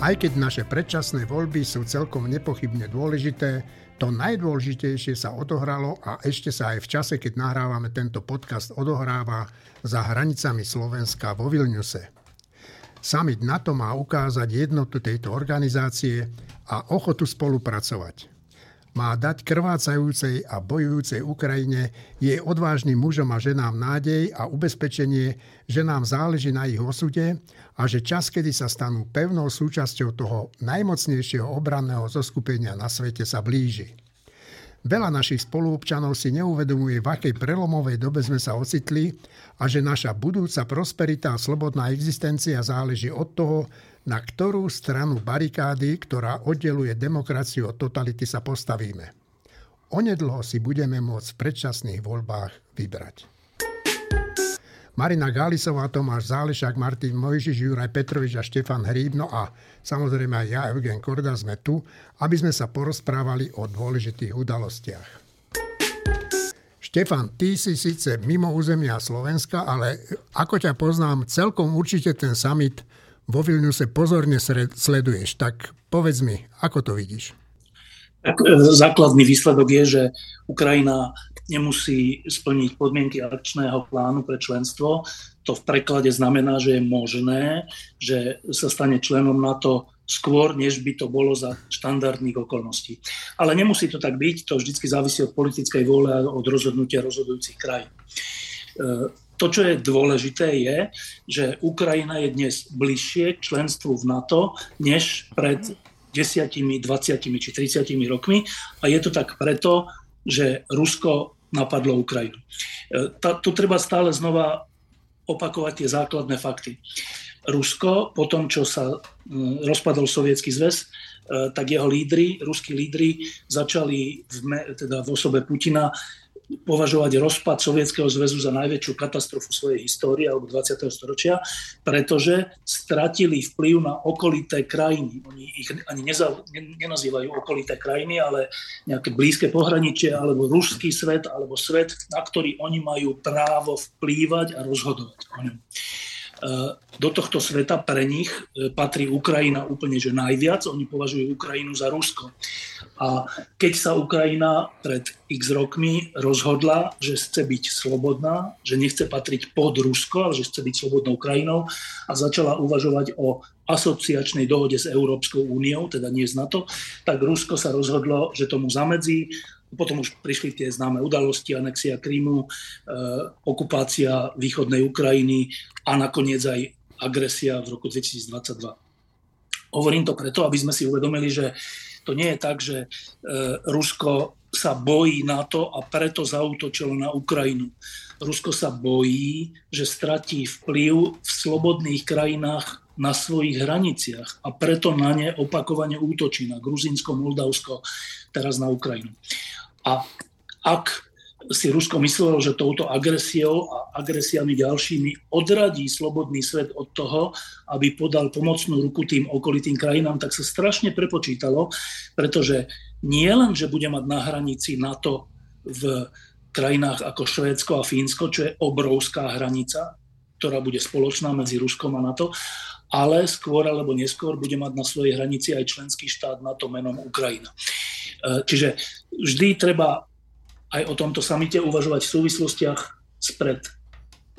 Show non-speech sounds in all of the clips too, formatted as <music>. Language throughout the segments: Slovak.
Aj keď naše predčasné voľby sú celkom nepochybne dôležité, to najdôležitejšie sa odohralo a ešte sa aj v čase, keď nahrávame tento podcast, odohráva za hranicami Slovenska vo Vilniuse. Summit NATO má ukázať jednotu tejto organizácie a ochotu spolupracovať má dať krvácajúcej a bojujúcej Ukrajine jej odvážnym mužom a ženám nádej a ubezpečenie, že nám záleží na ich osude a že čas, kedy sa stanú pevnou súčasťou toho najmocnejšieho obranného zoskupenia na svete sa blíži. Veľa našich spoluobčanov si neuvedomuje, v akej prelomovej dobe sme sa ocitli a že naša budúca prosperita a slobodná existencia záleží od toho, na ktorú stranu barikády, ktorá oddeluje demokraciu od totality, sa postavíme. Onedlho si budeme môcť v predčasných voľbách vybrať. Marina Gálisová, Tomáš Zálešák, Martin Mojžiš, Juraj Petrovič a Štefan Hríbno a samozrejme aj ja, Eugen Korda, sme tu, aby sme sa porozprávali o dôležitých udalostiach. Štefan, ty si síce mimo územia Slovenska, ale ako ťa poznám, celkom určite ten summit vo Vilniuse pozorne sleduješ. Tak povedz mi, ako to vidíš? E, základný výsledok je, že Ukrajina nemusí splniť podmienky akčného plánu pre členstvo. To v preklade znamená, že je možné, že sa stane členom NATO skôr, než by to bolo za štandardných okolností. Ale nemusí to tak byť, to vždy závisí od politickej vôle a od rozhodnutia rozhodujúcich krajín. To, čo je dôležité, je, že Ukrajina je dnes bližšie k členstvu v NATO, než pred 10, 20 či 30 rokmi. A je to tak preto, že Rusko napadlo Ukrajinu. E, tu treba stále znova opakovať tie základné fakty. Rusko, po tom, čo sa rozpadol Sovietský zväz, e, tak jeho lídry, ruskí lídry, začali v, teda v osobe Putina považovať rozpad Sovietskeho zväzu za najväčšiu katastrofu svojej histórie alebo 20. storočia, pretože stratili vplyv na okolité krajiny. Oni ich ani neza, nenazývajú okolité krajiny, ale nejaké blízke pohraničie, alebo ruský svet, alebo svet, na ktorý oni majú právo vplývať a rozhodovať o ňom do tohto sveta pre nich e, patrí Ukrajina úplne že najviac. Oni považujú Ukrajinu za Rusko. A keď sa Ukrajina pred x rokmi rozhodla, že chce byť slobodná, že nechce patriť pod Rusko, ale že chce byť slobodnou krajinou a začala uvažovať o asociačnej dohode s Európskou úniou, teda nie z NATO, tak Rusko sa rozhodlo, že tomu zamedzí potom už prišli tie známe udalosti, anexia Krímu, e, okupácia východnej Ukrajiny a nakoniec aj agresia v roku 2022. Hovorím to preto, aby sme si uvedomili, že to nie je tak, že e, Rusko sa bojí na to a preto zautočilo na Ukrajinu. Rusko sa bojí, že stratí vplyv v slobodných krajinách na svojich hraniciach a preto na ne opakovane útočí na Gruzinsko, Moldavsko, teraz na Ukrajinu. A ak si Rusko myslelo, že touto agresiou a agresiami ďalšími odradí slobodný svet od toho, aby podal pomocnú ruku tým okolitým krajinám, tak sa strašne prepočítalo, pretože nie len, že bude mať na hranici NATO v krajinách ako Švédsko a Fínsko, čo je obrovská hranica, ktorá bude spoločná medzi Ruskom a NATO, ale skôr alebo neskôr bude mať na svojej hranici aj členský štát NATO menom Ukrajina. E, čiže vždy treba aj o tomto samite uvažovať v súvislostiach spred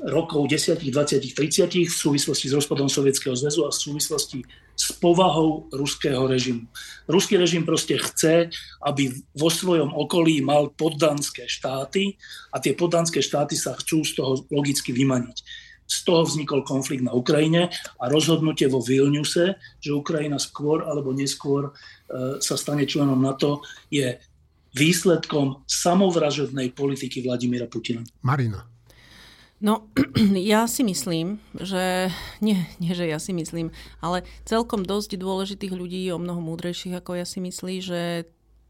rokov 10, 20, 30 v súvislosti s rozpadom Sovietskeho zväzu a v súvislosti s povahou ruského režimu. Ruský režim proste chce, aby vo svojom okolí mal poddanské štáty a tie poddanské štáty sa chcú z toho logicky vymaniť. Z toho vznikol konflikt na Ukrajine a rozhodnutie vo Vilniuse, že Ukrajina skôr alebo neskôr e, sa stane členom NATO, je výsledkom samovražednej politiky Vladimíra Putina. Marina. No, <clears throat> ja si myslím, že... Nie, nie, že ja si myslím, ale celkom dosť dôležitých ľudí, o mnoho múdrejších ako ja si myslí, že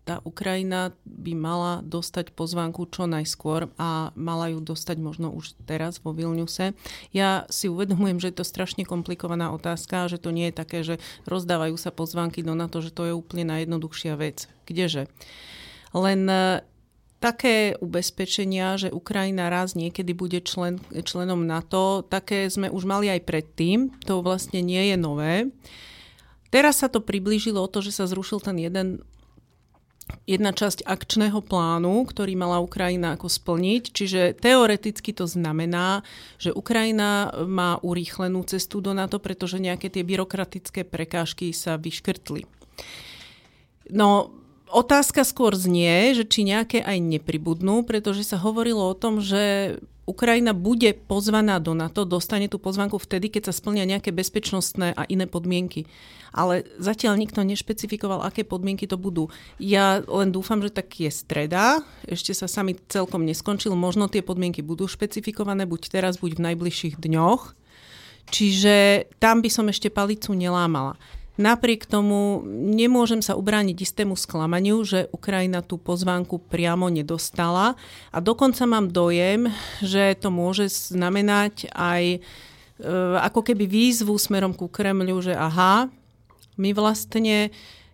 tá Ukrajina by mala dostať pozvánku čo najskôr a mala ju dostať možno už teraz vo Vilniuse. Ja si uvedomujem, že je to strašne komplikovaná otázka, že to nie je také, že rozdávajú sa pozvánky do NATO, že to je úplne najjednoduchšia vec. Kdeže? Len e, také ubezpečenia, že Ukrajina raz niekedy bude člen, členom NATO, také sme už mali aj predtým. To vlastne nie je nové. Teraz sa to priblížilo o to, že sa zrušil ten jeden jedna časť akčného plánu, ktorý mala Ukrajina ako splniť. Čiže teoreticky to znamená, že Ukrajina má urýchlenú cestu do NATO, pretože nejaké tie byrokratické prekážky sa vyškrtli. No, Otázka skôr znie, že či nejaké aj nepribudnú, pretože sa hovorilo o tom, že Ukrajina bude pozvaná do NATO, dostane tú pozvanku vtedy, keď sa splnia nejaké bezpečnostné a iné podmienky. Ale zatiaľ nikto nešpecifikoval, aké podmienky to budú. Ja len dúfam, že tak je streda, ešte sa sami celkom neskončil, možno tie podmienky budú špecifikované buď teraz, buď v najbližších dňoch. Čiže tam by som ešte palicu nelámala. Napriek tomu nemôžem sa ubrániť istému sklamaniu, že Ukrajina tú pozvánku priamo nedostala a dokonca mám dojem, že to môže znamenať aj e, ako keby výzvu smerom ku Kremľu, že aha, my vlastne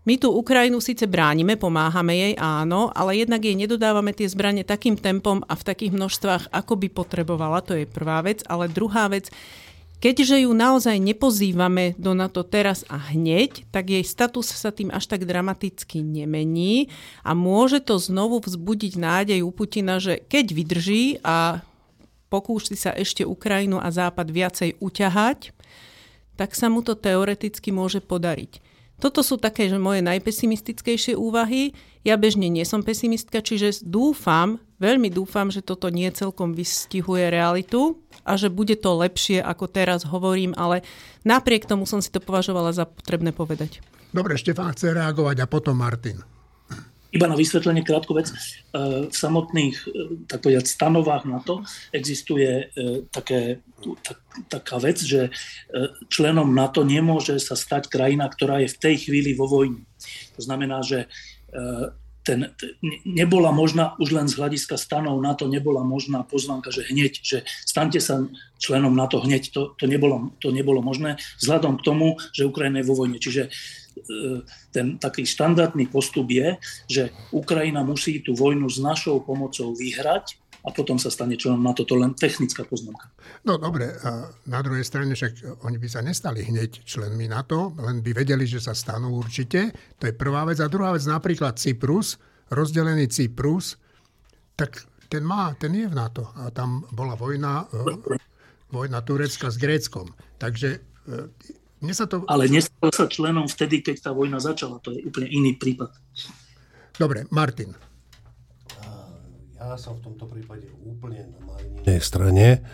my tú Ukrajinu síce bránime, pomáhame jej, áno, ale jednak jej nedodávame tie zbranie takým tempom a v takých množstvách, ako by potrebovala, to je prvá vec. Ale druhá vec, Keďže ju naozaj nepozývame do NATO teraz a hneď, tak jej status sa tým až tak dramaticky nemení a môže to znovu vzbudiť nádej u Putina, že keď vydrží a pokúši sa ešte Ukrajinu a Západ viacej uťahať, tak sa mu to teoreticky môže podariť. Toto sú také, že moje najpesimistickejšie úvahy. Ja bežne nie som pesimistka, čiže dúfam, veľmi dúfam, že toto nie celkom vystihuje realitu a že bude to lepšie, ako teraz hovorím, ale napriek tomu som si to považovala za potrebné povedať. Dobre, Štefán chce reagovať a potom Martin. Iba na vysvetlenie krátku vec. E, v samotných e, tak povedať, stanovách na to existuje e, také, tak, taká vec, že členom NATO nemôže sa stať krajina, ktorá je v tej chvíli vo vojni. To znamená, že ten, nebola možná, už len z hľadiska stanov na to nebola možná pozvánka, že hneď, že stante sa členom na to hneď, to, to, nebolo, to nebolo možné, vzhľadom k tomu, že Ukrajina je vo vojne. Čiže e, ten taký štandardný postup je, že Ukrajina musí tú vojnu s našou pomocou vyhrať a potom sa stane členom NATO. To len technická poznámka. No dobre, na druhej strane však oni by sa nestali hneď členmi NATO, len by vedeli, že sa stanú určite. To je prvá vec. A druhá vec, napríklad Cyprus, rozdelený Cyprus, tak ten má, ten je v NATO. A tam bola vojna, e, vojna Turecka s Gréckom. Takže e, mne sa to... Ale nestal sa členom vtedy, keď tá vojna začala. To je úplne iný prípad. Dobre, Martin. Som v tomto prípade úplne na Marinej strane.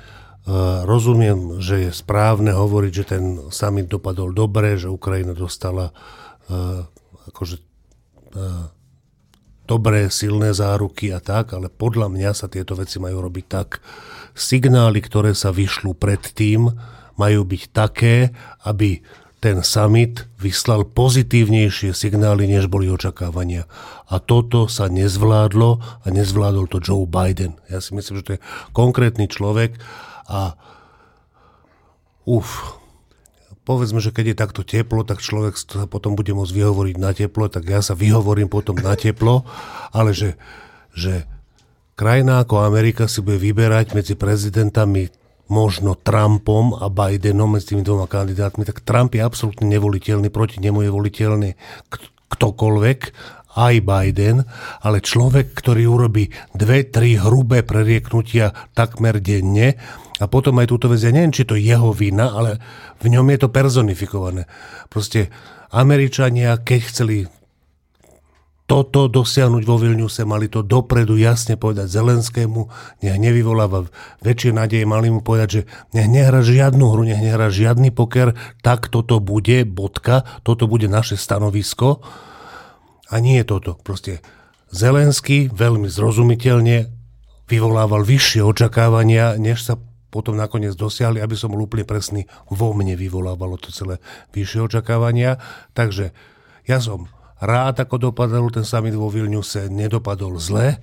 Uh, rozumiem, že je správne hovoriť, že ten summit dopadol dobre, že Ukrajina dostala uh, akože uh, dobré, silné záruky a tak, ale podľa mňa sa tieto veci majú robiť tak. Signály, ktoré sa vyšľú predtým, majú byť také, aby ten summit vyslal pozitívnejšie signály, než boli očakávania. A toto sa nezvládlo a nezvládol to Joe Biden. Ja si myslím, že to je konkrétny človek a uf, povedzme, že keď je takto teplo, tak človek sa potom bude môcť vyhovoriť na teplo, tak ja sa vyhovorím potom na teplo, ale že, že krajina ako Amerika si bude vyberať medzi prezidentami možno Trumpom a Bidenom medzi tými dvoma kandidátmi, tak Trump je absolútne nevoliteľný, proti nemu je voliteľný ktokoľvek, aj Biden, ale človek, ktorý urobí dve, tri hrubé prerieknutia takmer denne a potom aj túto vec, ja neviem, či to je jeho vina, ale v ňom je to personifikované. Proste Američania, keď chceli toto dosiahnuť vo Vilniuse, mali to dopredu jasne povedať Zelenskému, nech nevyvoláva väčšie nádeje, mali mu povedať, že nech nehra žiadnu hru, nech nehra žiadny poker, tak toto bude, bodka, toto bude naše stanovisko a nie je toto. Proste Zelenský veľmi zrozumiteľne vyvolával vyššie očakávania, než sa potom nakoniec dosiahli, aby som bol úplne presný, vo mne vyvolávalo to celé vyššie očakávania. Takže ja som rád, ako dopadol ten summit vo Vilniuse, nedopadol zle,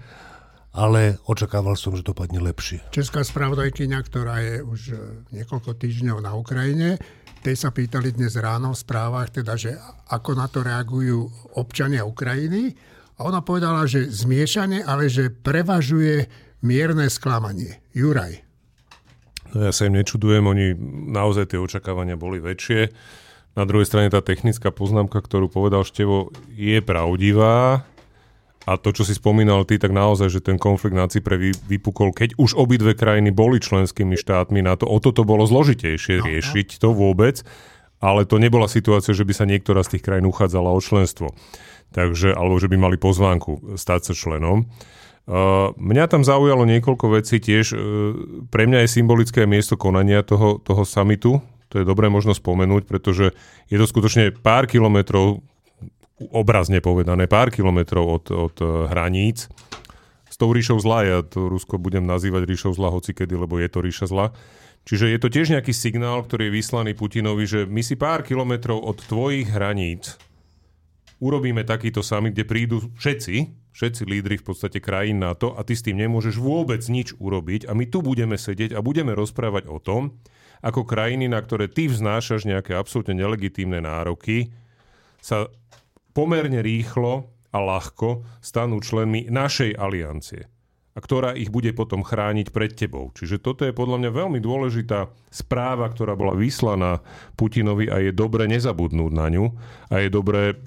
ale očakával som, že dopadne lepšie. Česká spravodajkyňa, ktorá je už e, niekoľko týždňov na Ukrajine, tej sa pýtali dnes ráno v správach, teda, že ako na to reagujú občania Ukrajiny. A ona povedala, že zmiešanie, ale že prevažuje mierne sklamanie. Juraj. No ja sa im nečudujem, oni naozaj tie očakávania boli väčšie Na druhej strane tá technická poznámka, ktorú povedal Števo, je pravdivá. A to, čo si spomínal ty, tak naozaj, že ten konflikt na Cypre vypukol, keď už obidve krajiny boli členskými štátmi na to, o toto bolo zložitejšie riešiť to vôbec, ale to nebola situácia, že by sa niektorá z tých krajín uchádzala o členstvo. Takže, alebo že by mali pozvánku stať sa členom. Uh, mňa tam zaujalo niekoľko vecí tiež. Uh, pre mňa je symbolické miesto konania toho, toho samitu. To je dobré možno spomenúť, pretože je to skutočne pár kilometrov obrazne povedané, pár kilometrov od, od eh, hraníc. S tou ríšou zla, ja to Rusko budem nazývať ríšou zla hocikedy, lebo je to ríša zla. Čiže je to tiež nejaký signál, ktorý je vyslaný Putinovi, že my si pár kilometrov od tvojich hraníc urobíme takýto summit, kde prídu všetci, všetci lídry v podstate krajín NATO a ty s tým nemôžeš vôbec nič urobiť a my tu budeme sedieť a budeme rozprávať o tom, ako krajiny, na ktoré ty vznášaš nejaké absolútne nelegitímne nároky, sa pomerne rýchlo a ľahko stanú členmi našej aliancie a ktorá ich bude potom chrániť pred tebou. Čiže toto je podľa mňa veľmi dôležitá správa, ktorá bola vyslaná Putinovi a je dobre nezabudnúť na ňu a je dobré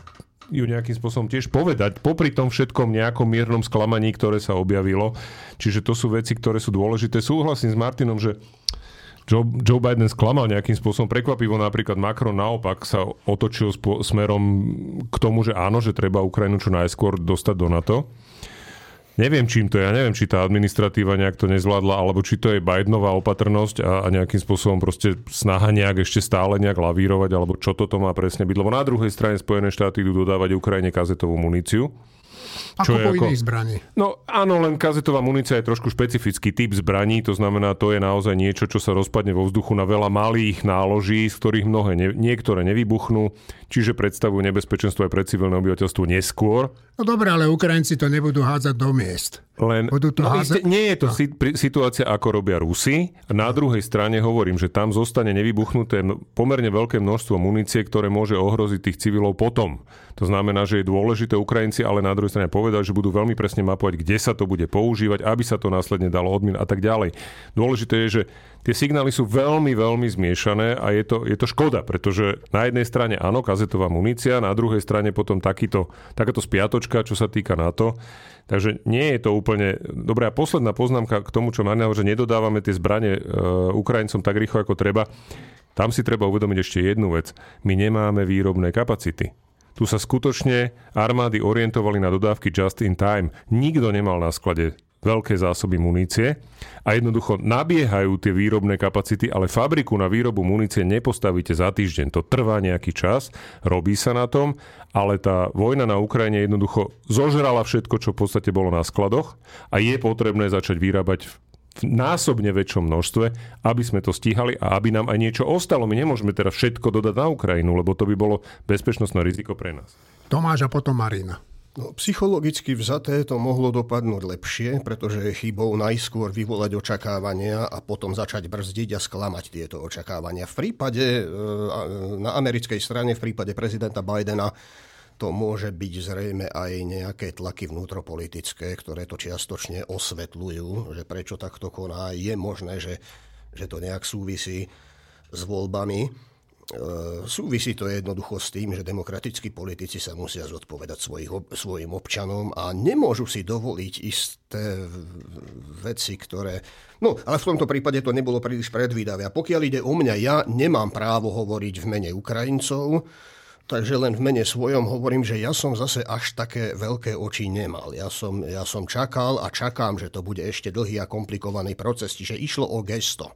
ju nejakým spôsobom tiež povedať, popri tom všetkom nejakom miernom sklamaní, ktoré sa objavilo. Čiže to sú veci, ktoré sú dôležité. Súhlasím s Martinom, že Joe, Joe Biden sklamal nejakým spôsobom. Prekvapivo napríklad Macron naopak sa otočil spo, smerom k tomu, že áno, že treba Ukrajinu čo najskôr dostať do NATO. Neviem, čím to je. Ja neviem, či tá administratíva nejak to nezvládla, alebo či to je Bidenová opatrnosť a, a nejakým spôsobom proste snaha nejak ešte stále nejak lavírovať, alebo čo toto má presne byť. Lebo na druhej strane Spojené štáty idú dodávať Ukrajine kazetovú muníciu ako po ako... iných zbraní. No áno, len kazetová munícia je trošku špecifický typ zbraní, to znamená, to je naozaj niečo, čo sa rozpadne vo vzduchu na veľa malých náloží, z ktorých mnohé ne, niektoré nevybuchnú, čiže predstavujú nebezpečenstvo aj pre civilné obyvateľstvo neskôr. No dobre, ale Ukrajinci to nebudú hádzať do miest. Len, Budú to no, házať... nie je to no. situácia, ako robia Rusi. Na druhej strane hovorím, že tam zostane nevybuchnuté pomerne veľké množstvo munície, ktoré môže ohroziť tých civilov potom. To znamená, že je dôležité Ukrajinci, ale na druhej strane povedať, že budú veľmi presne mapovať, kde sa to bude používať, aby sa to následne dalo odmin a tak ďalej. Dôležité je, že tie signály sú veľmi, veľmi zmiešané a je to, je to škoda, pretože na jednej strane áno, kazetová munícia, na druhej strane potom takýto, takáto spiatočka, čo sa týka NATO. Takže nie je to úplne... Dobrá, posledná poznámka k tomu, čo Marina že nedodávame tie zbranie e, Ukrajincom tak rýchlo, ako treba. Tam si treba uvedomiť ešte jednu vec. My nemáme výrobné kapacity. Tu sa skutočne armády orientovali na dodávky just in time. Nikto nemal na sklade veľké zásoby munície a jednoducho nabiehajú tie výrobné kapacity, ale fabriku na výrobu munície nepostavíte za týždeň. To trvá nejaký čas, robí sa na tom, ale tá vojna na Ukrajine jednoducho zožrala všetko, čo v podstate bolo na skladoch a je potrebné začať vyrábať v násobne väčšom množstve, aby sme to stíhali a aby nám aj niečo ostalo. My nemôžeme teraz všetko dodať na Ukrajinu, lebo to by bolo bezpečnostné riziko pre nás. Tomáš a potom Marina. No, psychologicky vzaté to mohlo dopadnúť lepšie, pretože je chybou najskôr vyvolať očakávania a potom začať brzdiť a sklamať tieto očakávania. V prípade, e, na americkej strane, v prípade prezidenta Bidena, to môže byť zrejme aj nejaké tlaky vnútropolitické, ktoré to čiastočne osvetľujú, že prečo takto koná. Je možné, že, že to nejak súvisí s voľbami. E, súvisí to jednoducho s tým, že demokratickí politici sa musia zodpovedať svojich, svojim občanom a nemôžu si dovoliť isté veci, ktoré... No, ale v tomto prípade to nebolo príliš predvídavé. A pokiaľ ide o mňa, ja nemám právo hovoriť v mene Ukrajincov, Takže len v mene svojom hovorím, že ja som zase až také veľké oči nemal. Ja som, ja som čakal a čakám, že to bude ešte dlhý a komplikovaný proces, čiže išlo o gesto.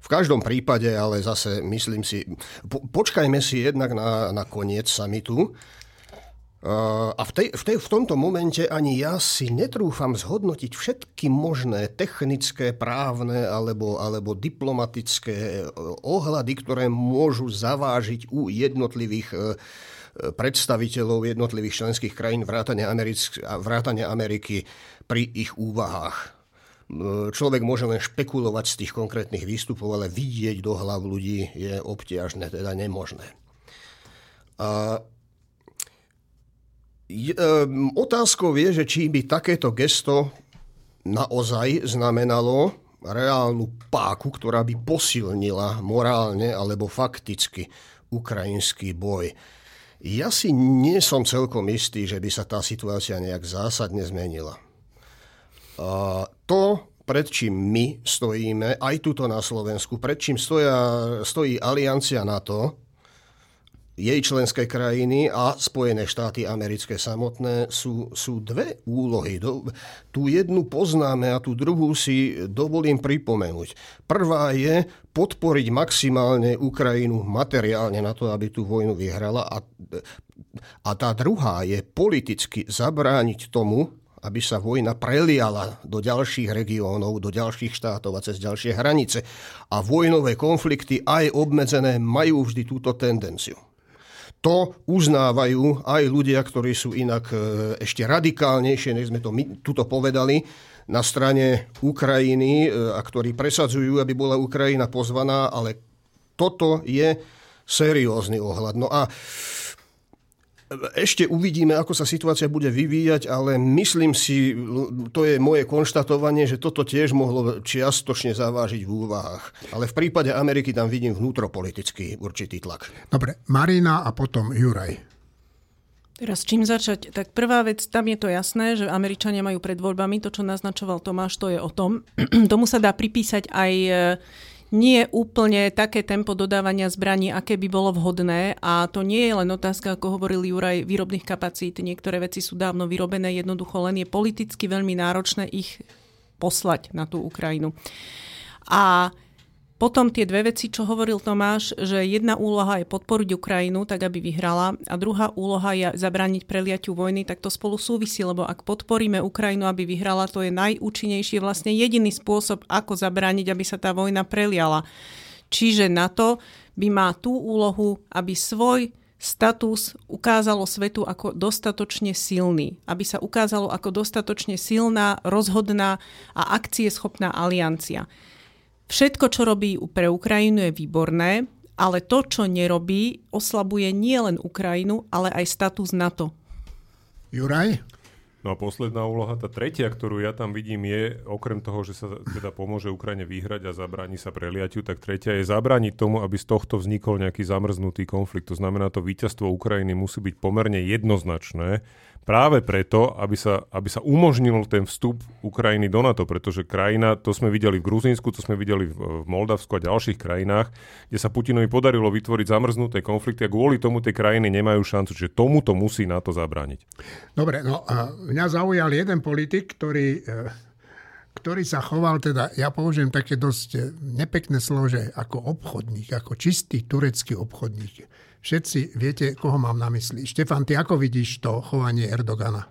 V každom prípade, ale zase myslím si, po, počkajme si jednak na, na koniec samitu. Uh, a v, tej, v, tej, v tomto momente ani ja si netrúfam zhodnotiť všetky možné technické, právne alebo, alebo diplomatické uh, ohľady, ktoré môžu zavážiť u jednotlivých uh, predstaviteľov jednotlivých členských krajín vrátane, Americk- vrátane Ameriky pri ich úvahách človek môže len špekulovať z tých konkrétnych výstupov, ale vidieť do hlav ľudí je obťažné, teda nemožné. A otázkou je, že či by takéto gesto naozaj znamenalo reálnu páku, ktorá by posilnila morálne alebo fakticky ukrajinský boj. Ja si nie som celkom istý, že by sa tá situácia nejak zásadne zmenila. To, pred čím my stojíme, aj tuto na Slovensku, pred čím stoja, stojí Aliancia NATO, jej členské krajiny a Spojené štáty americké samotné sú, sú dve úlohy. Do, tú jednu poznáme a tú druhú si dovolím pripomenúť. Prvá je podporiť maximálne Ukrajinu materiálne na to, aby tú vojnu vyhrala a, a tá druhá je politicky zabrániť tomu, aby sa vojna preliala do ďalších regiónov, do ďalších štátov a cez ďalšie hranice. A vojnové konflikty, aj obmedzené, majú vždy túto tendenciu. To uznávajú aj ľudia, ktorí sú inak e, ešte radikálnejšie, než sme to my tuto povedali, na strane Ukrajiny e, a ktorí presadzujú, aby bola Ukrajina pozvaná, ale toto je seriózny ohľad. No a ešte uvidíme, ako sa situácia bude vyvíjať, ale myslím si, to je moje konštatovanie, že toto tiež mohlo čiastočne zavážiť v úvahách. Ale v prípade Ameriky tam vidím vnútropolitický určitý tlak. Dobre, Marina a potom Juraj. Teraz čím začať? Tak prvá vec, tam je to jasné, že Američania majú pred voľbami, to, čo naznačoval Tomáš, to je o tom. <clears throat> Tomu sa dá pripísať aj nie úplne také tempo dodávania zbraní, aké by bolo vhodné a to nie je len otázka, ako hovoril Juraj, výrobných kapacít. Niektoré veci sú dávno vyrobené, jednoducho len je politicky veľmi náročné ich poslať na tú Ukrajinu. A potom tie dve veci, čo hovoril Tomáš, že jedna úloha je podporiť Ukrajinu, tak aby vyhrala a druhá úloha je zabrániť preliaťu vojny, tak to spolu súvisí, lebo ak podporíme Ukrajinu, aby vyhrala, to je najúčinnejší, vlastne jediný spôsob, ako zabrániť, aby sa tá vojna preliala. Čiže na to by má tú úlohu, aby svoj status ukázalo svetu ako dostatočne silný, aby sa ukázalo ako dostatočne silná, rozhodná a akcieschopná aliancia. Všetko, čo robí pre Ukrajinu, je výborné, ale to, čo nerobí, oslabuje nielen Ukrajinu, ale aj status NATO. Juraj? No a posledná úloha, tá tretia, ktorú ja tam vidím, je, okrem toho, že sa teda pomôže Ukrajine vyhrať a zabráni sa preliatiu, tak tretia je zabrániť tomu, aby z tohto vznikol nejaký zamrznutý konflikt. To znamená, to víťazstvo Ukrajiny musí byť pomerne jednoznačné práve preto, aby sa, aby sa umožnil ten vstup Ukrajiny do NATO, pretože krajina, to sme videli v Gruzínsku, to sme videli v, v Moldavsku a ďalších krajinách, kde sa Putinovi podarilo vytvoriť zamrznuté konflikty a kvôli tomu tie krajiny nemajú šancu, čiže tomuto musí NATO zabrániť. Dobre, no mňa zaujal jeden politik, ktorý e, ktorý sa choval, teda ja použijem také dosť e, nepekné slovo, že ako obchodník, ako čistý turecký obchodník. Všetci viete, koho mám na mysli. Štefan, ty ako vidíš to chovanie Erdogana?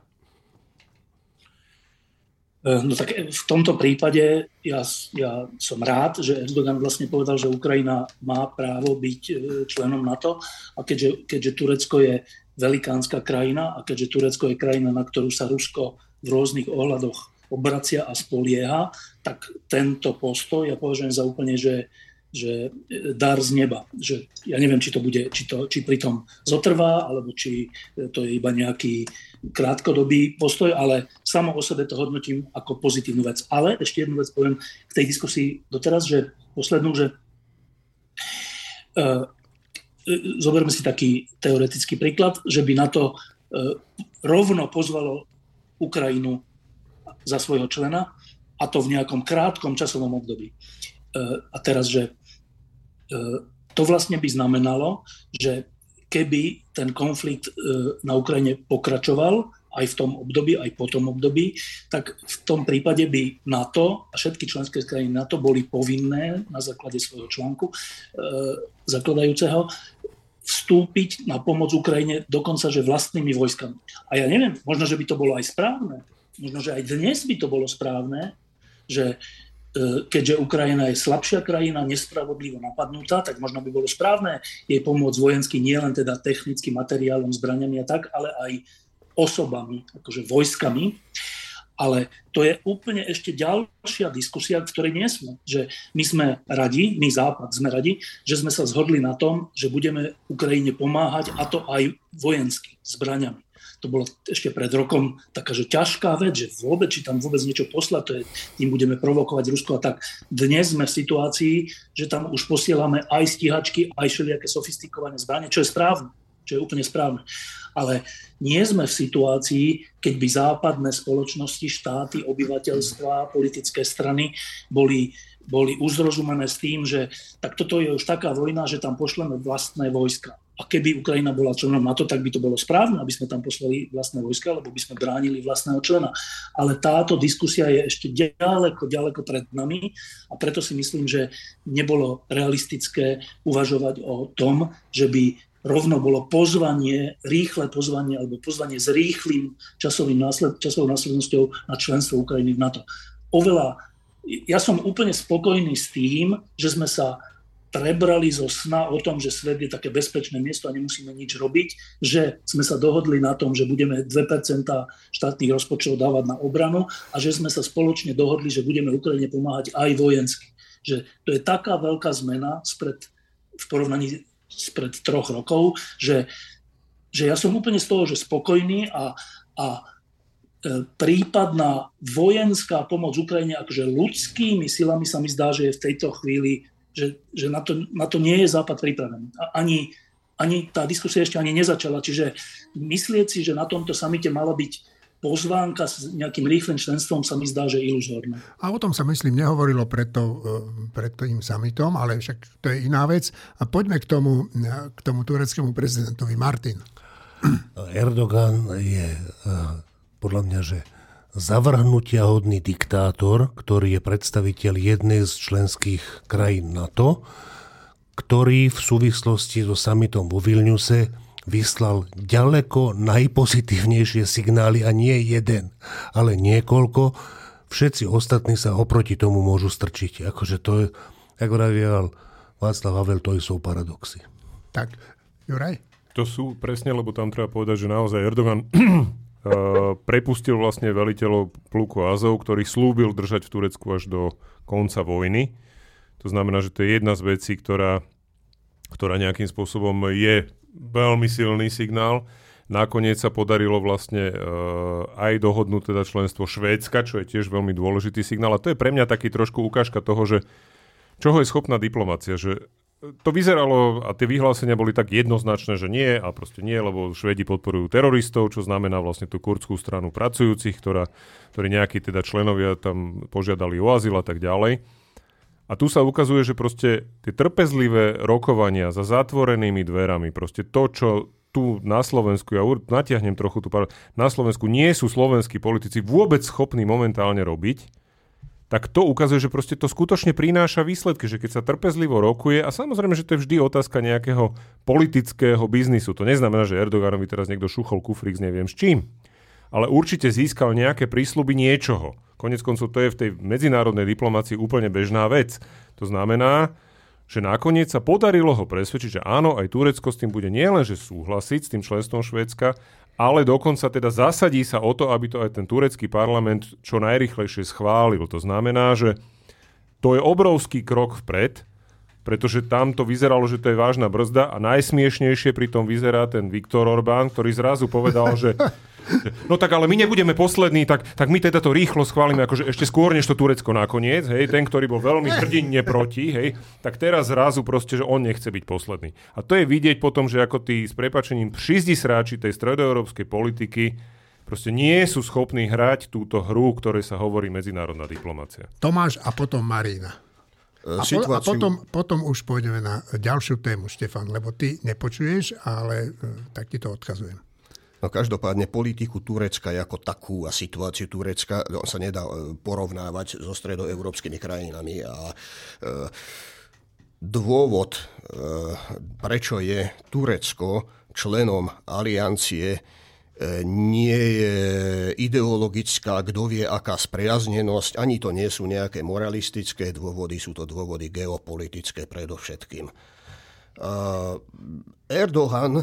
Eh, no tak v tomto prípade ja, ja som rád, že Erdogan vlastne povedal, že Ukrajina má právo byť eh, členom NATO a keďže, keďže Turecko je velikánska krajina a keďže Turecko je krajina, na ktorú sa Rusko v rôznych ohľadoch obracia a spolieha, tak tento postoj ja považujem za úplne, že, že e, dar z neba. Že ja neviem, či to bude, či, to, či pritom zotrvá, alebo či e, to je iba nejaký krátkodobý postoj, ale samo o sebe to hodnotím ako pozitívnu vec. Ale ešte jednu vec poviem k tej diskusii doteraz, že poslednú, že uh, zoberme si taký teoretický príklad, že by na to uh, rovno pozvalo Ukrajinu za svojho člena a to v nejakom krátkom časovom období. A teraz, že E, to vlastne by znamenalo, že keby ten konflikt e, na Ukrajine pokračoval, aj v tom období, aj po tom období, tak v tom prípade by NATO a všetky členské krajiny NATO boli povinné na základe svojho článku e, zakladajúceho vstúpiť na pomoc Ukrajine dokonca, že vlastnými vojskami. A ja neviem, možno, že by to bolo aj správne, možno, že aj dnes by to bolo správne, že E, keďže Ukrajina je slabšia krajina, nespravodlivo napadnutá, tak možno by bolo správne jej pomôcť vojensky nielen teda technickým materiálom, zbraniami a tak, ale aj osobami, akože vojskami. Ale to je úplne ešte ďalšia diskusia, v ktorej nie sme. Že my sme radi, my Západ sme radi, že sme sa zhodli na tom, že budeme Ukrajine pomáhať a to aj vojensky, zbraniami. To bolo ešte pred rokom taká, že ťažká vec, že vôbec, či tam vôbec niečo poslať, to je, tým budeme provokovať Rusko a tak. Dnes sme v situácii, že tam už posielame aj stíhačky, aj všelijaké sofistikované zbranie, čo je správne čo je úplne správne. Ale nie sme v situácii, keď by západné spoločnosti, štáty, obyvateľstva, politické strany boli, boli uzrozumené s tým, že tak toto je už taká vojna, že tam pošleme vlastné vojska. A keby Ukrajina bola členom NATO, tak by to bolo správne, aby sme tam poslali vlastné vojska, lebo by sme bránili vlastného člena. Ale táto diskusia je ešte ďaleko, ďaleko pred nami a preto si myslím, že nebolo realistické uvažovať o tom, že by rovno bolo pozvanie, rýchle pozvanie alebo pozvanie s rýchlým časovým násled, časovou následnosťou na členstvo Ukrajiny v NATO. Oveľa, ja som úplne spokojný s tým, že sme sa prebrali zo sna o tom, že svet je také bezpečné miesto a nemusíme nič robiť, že sme sa dohodli na tom, že budeme 2% štátnych rozpočtov dávať na obranu a že sme sa spoločne dohodli, že budeme Ukrajine pomáhať aj vojensky. Že to je taká veľká zmena spred, v porovnaní spred troch rokov, že, že ja som úplne z toho, že spokojný a, a e, prípadná vojenská pomoc Ukrajine akože ľudskými silami sa mi zdá, že je v tejto chvíli, že, že na, to, na to nie je Západ pripravený. Ani, ani tá diskusia ešte ani nezačala. Čiže myslieť si, že na tomto samite mala byť pozvánka s nejakým rýchlym členstvom sa mi zdá, že iluzórne. A o tom sa myslím nehovorilo pred, to, e, pred tým summitom, ale však to je iná vec. A poďme k tomu, k tomu tureckému prezidentovi. Martin. Erdogan je e, podľa mňa, že zavrhnutia hodný diktátor, ktorý je predstaviteľ jednej z členských krajín NATO, ktorý v súvislosti so summitom vo Vilniuse vyslal ďaleko najpozitívnejšie signály a nie jeden, ale niekoľko. Všetci ostatní sa oproti tomu môžu strčiť. Akože to je, ako vravial Václav Havel, to sú paradoxy. Tak, Juraj? To sú presne, lebo tam treba povedať, že naozaj Erdogan prepustil vlastne veliteľov pluku Azov, ktorý slúbil držať v Turecku až do konca vojny. To znamená, že to je jedna z vecí, ktorá, ktorá nejakým spôsobom je veľmi silný signál. Nakoniec sa podarilo vlastne uh, aj dohodnúť teda členstvo Švédska, čo je tiež veľmi dôležitý signál. A to je pre mňa taký trošku ukážka toho, že čoho je schopná diplomácia, že to vyzeralo a tie vyhlásenia boli tak jednoznačné, že nie a proste nie, lebo Švedi podporujú teroristov, čo znamená vlastne tú kurdskú stranu pracujúcich, ktorá, ktorí nejakí teda členovia tam požiadali o azyl a tak ďalej. A tu sa ukazuje, že proste tie trpezlivé rokovania za zatvorenými dverami, proste to, čo tu na Slovensku, ja natiahnem trochu tu, na Slovensku nie sú slovenskí politici vôbec schopní momentálne robiť, tak to ukazuje, že proste to skutočne prináša výsledky, že keď sa trpezlivo rokuje, a samozrejme, že to je vždy otázka nejakého politického biznisu. To neznamená, že Erdoganovi teraz niekto šuchol kufrík s neviem s čím. Ale určite získal nejaké prísľuby niečoho. Konec koncov to je v tej medzinárodnej diplomácii úplne bežná vec. To znamená, že nakoniec sa podarilo ho presvedčiť, že áno, aj Turecko s tým bude nielenže súhlasiť s tým členstvom Švédska, ale dokonca teda zasadí sa o to, aby to aj ten turecký parlament čo najrychlejšie schválil. To znamená, že to je obrovský krok vpred, pretože tam to vyzeralo, že to je vážna brzda a najsmiešnejšie pri tom vyzerá ten Viktor Orbán, ktorý zrazu povedal, že <laughs> No tak ale my nebudeme poslední, tak, tak my teda to rýchlo schválime, akože ešte skôr než to Turecko nakoniec, hej, ten, ktorý bol veľmi hrdinne proti, hej, tak teraz zrazu proste, že on nechce byť posledný. A to je vidieť potom, že ako tí s prepačením šizdi sráči tej stredoeurópskej politiky proste nie sú schopní hrať túto hru, ktorej sa hovorí medzinárodná diplomácia. Tomáš a potom Marina. A, po, a potom, potom už pôjdeme na ďalšiu tému, Štefan, lebo ty nepočuješ, ale e, tak ti to odkazujem. No každopádne politiku Turecka ako takú a situáciu Turecka no, sa nedá e, porovnávať so stredoeurópskymi krajinami a e, dôvod, e, prečo je Turecko členom aliancie, e, nie je ideologická, kto vie aká spriaznenosť, ani to nie sú nejaké moralistické dôvody, sú to dôvody geopolitické predovšetkým. Erdogan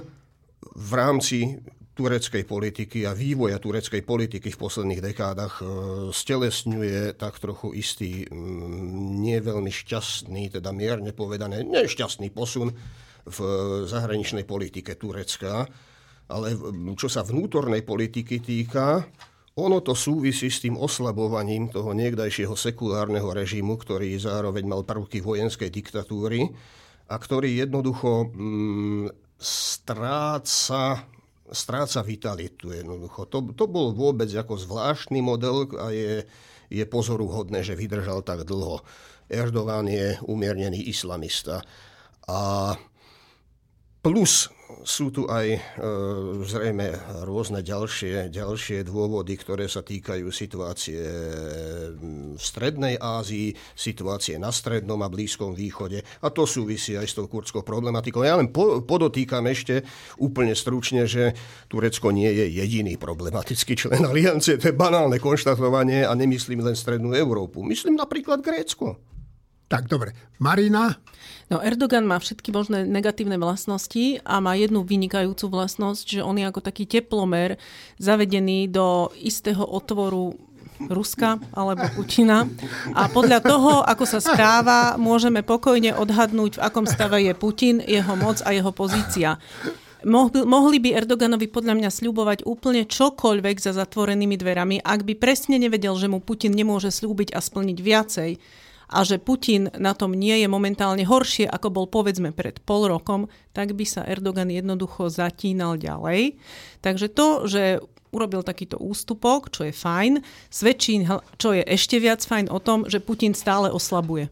v rámci tureckej politiky a vývoja tureckej politiky v posledných dekádach e, stelesňuje tak trochu istý nie veľmi šťastný, teda mierne povedané, nešťastný posun v zahraničnej politike Turecka. Ale čo sa vnútornej politiky týka, ono to súvisí s tým oslabovaním toho niekdajšieho sekulárneho režimu, ktorý zároveň mal prvky vojenskej diktatúry a ktorý jednoducho mm, stráca, stráca vitalitu. Jednoducho. To, to bol vôbec ako zvláštny model a je, je pozoruhodné, že vydržal tak dlho. Erdogan je umiernený islamista. A plus sú tu aj e, zrejme rôzne ďalšie, ďalšie dôvody, ktoré sa týkajú situácie v Strednej Ázii, situácie na Strednom a Blízkom východe. A to súvisí aj s tou kurdskou problematikou. Ja len po, podotýkam ešte úplne stručne, že Turecko nie je jediný problematický člen aliancie. To je banálne konštatovanie a nemyslím len Strednú Európu. Myslím napríklad Grécko. Tak dobre. Marina? No Erdogan má všetky možné negatívne vlastnosti a má jednu vynikajúcu vlastnosť, že on je ako taký teplomer zavedený do istého otvoru Ruska alebo Putina. A podľa toho, ako sa správa, môžeme pokojne odhadnúť, v akom stave je Putin, jeho moc a jeho pozícia. Mohli by Erdoganovi podľa mňa sľubovať úplne čokoľvek za zatvorenými dverami, ak by presne nevedel, že mu Putin nemôže slúbiť a splniť viacej a že Putin na tom nie je momentálne horšie, ako bol povedzme pred pol rokom, tak by sa Erdogan jednoducho zatínal ďalej. Takže to, že urobil takýto ústupok, čo je fajn, svedčí, čo je ešte viac fajn o tom, že Putin stále oslabuje.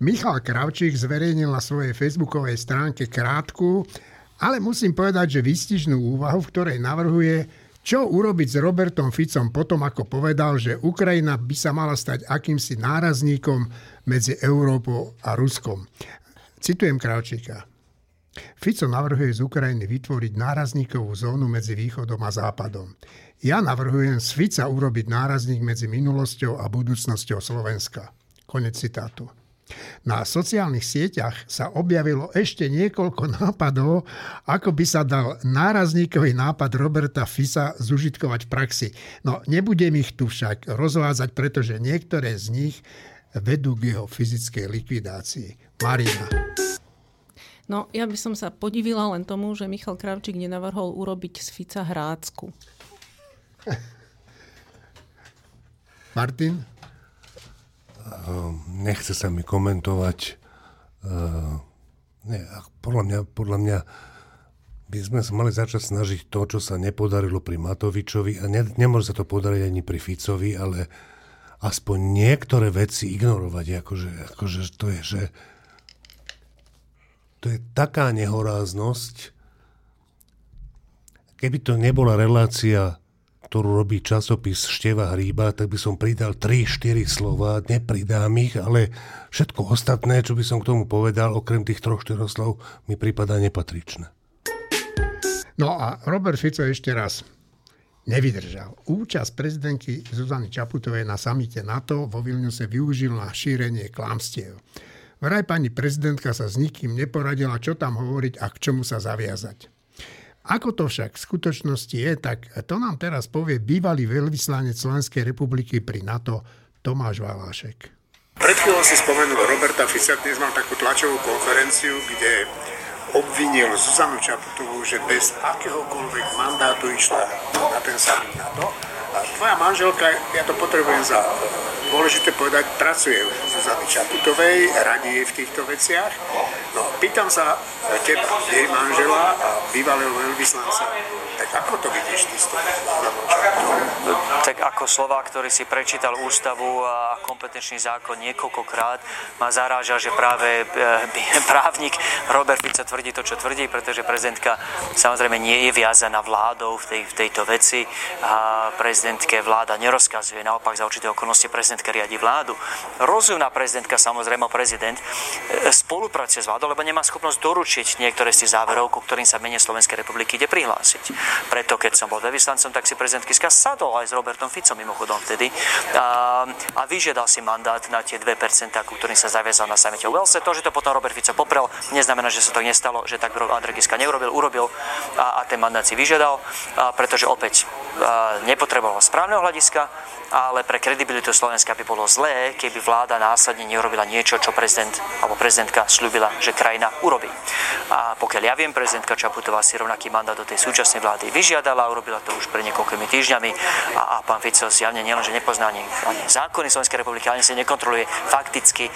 Michal Kravčík zverejnil na svojej facebookovej stránke krátku, ale musím povedať, že výstižnú úvahu, v ktorej navrhuje čo urobiť s Robertom Ficom potom, ako povedal, že Ukrajina by sa mala stať akýmsi nárazníkom medzi Európou a Ruskom? Citujem Kravčíka. Fico navrhuje z Ukrajiny vytvoriť nárazníkovú zónu medzi východom a západom. Ja navrhujem z Fica urobiť nárazník medzi minulosťou a budúcnosťou Slovenska. Konec citátu. Na sociálnych sieťach sa objavilo ešte niekoľko nápadov, ako by sa dal nárazníkový nápad Roberta Fisa zužitkovať v praxi. No nebudem ich tu však rozvádzať, pretože niektoré z nich vedú k jeho fyzickej likvidácii. Marina. No, ja by som sa podivila len tomu, že Michal Kravčík nenavrhol urobiť z Fica hrácku. Martin? Ehm, nechce sa mi komentovať. Ehm, nie, podľa mňa, podľa mňa by sme sa mali začať snažiť to, čo sa nepodarilo pri Matovičovi a ne, nemôže sa to podariť ani pri Ficovi, ale aspoň niektoré veci ignorovať. Akože, akože to je, že to je taká nehoráznosť, keby to nebola relácia ktorú robí časopis Števa Hríba, tak by som pridal 3-4 slova, nepridám ich, ale všetko ostatné, čo by som k tomu povedal, okrem tých 3-4 slov, mi prípada nepatričné. No a Robert Fico ešte raz nevydržal. Účasť prezidentky Zuzany Čaputovej na samite NATO vo Vilniuse využil na šírenie klamstiev. Vraj pani prezidentka sa s nikým neporadila, čo tam hovoriť a k čomu sa zaviazať. Ako to však v skutočnosti je, tak to nám teraz povie bývalý veľvyslanec Slovenskej republiky pri NATO Tomáš Valášek. Pred chvíľou si spomenul Roberta Fica, dnes mal takú tlačovú konferenciu, kde obvinil Zuzanu Čaputovú, že bez akéhokoľvek mandátu išla na ten samý NATO. A tvoja manželka, ja to potrebujem za dôležité povedať, pracuje u Zuzany Čaputovej, radí v týchto veciach. No, pýtam sa teba, jej manžela a bývalého veľvyslanca, tak ako to vidíš ty s Tak ako slova, ktorý si prečítal ústavu a kompetenčný zákon niekoľkokrát, ma zaráža, že práve e, <laughs> právnik Robert Fico tvrdí to, čo tvrdí, pretože prezidentka samozrejme nie je viazaná vládou v, tej, v tejto veci. A prezidentke vláda nerozkazuje, naopak za určité okolnosti prezident prezidentka riadi vládu. Rozumná prezidentka, samozrejme prezident, e, spolupracuje s vládou, lebo nemá schopnosť doručiť niektoré z tých záverov, ku ktorým sa mene Slovenskej republiky ide prihlásiť. Preto, keď som bol veľvyslancom, tak si prezident Kiska sadol aj s Robertom Ficom mimochodom vtedy a, a vyžiadal si mandát na tie 2%, ku ktorým sa zaviazal na samite Welse. To, že to potom Robert Fico poprel, neznamená, že sa to nestalo, že tak Andrej Kiska neurobil, urobil a, a ten mandát si vyžiadal, a, pretože opäť nepotreboval správneho hľadiska, ale pre kredibilitu Slovenska by bolo zlé, keby vláda následne neurobila niečo, čo prezident alebo prezidentka slúbila, že krajina urobí. A pokiaľ ja viem, prezidentka Čaputová si rovnaký mandát do tej súčasnej vlády vyžiadala, urobila to už pred niekoľkými týždňami a, a pán Fico zjavne nielenže nepozná ani, zákony Slovenskej republiky, ani si nekontroluje fakticky, e,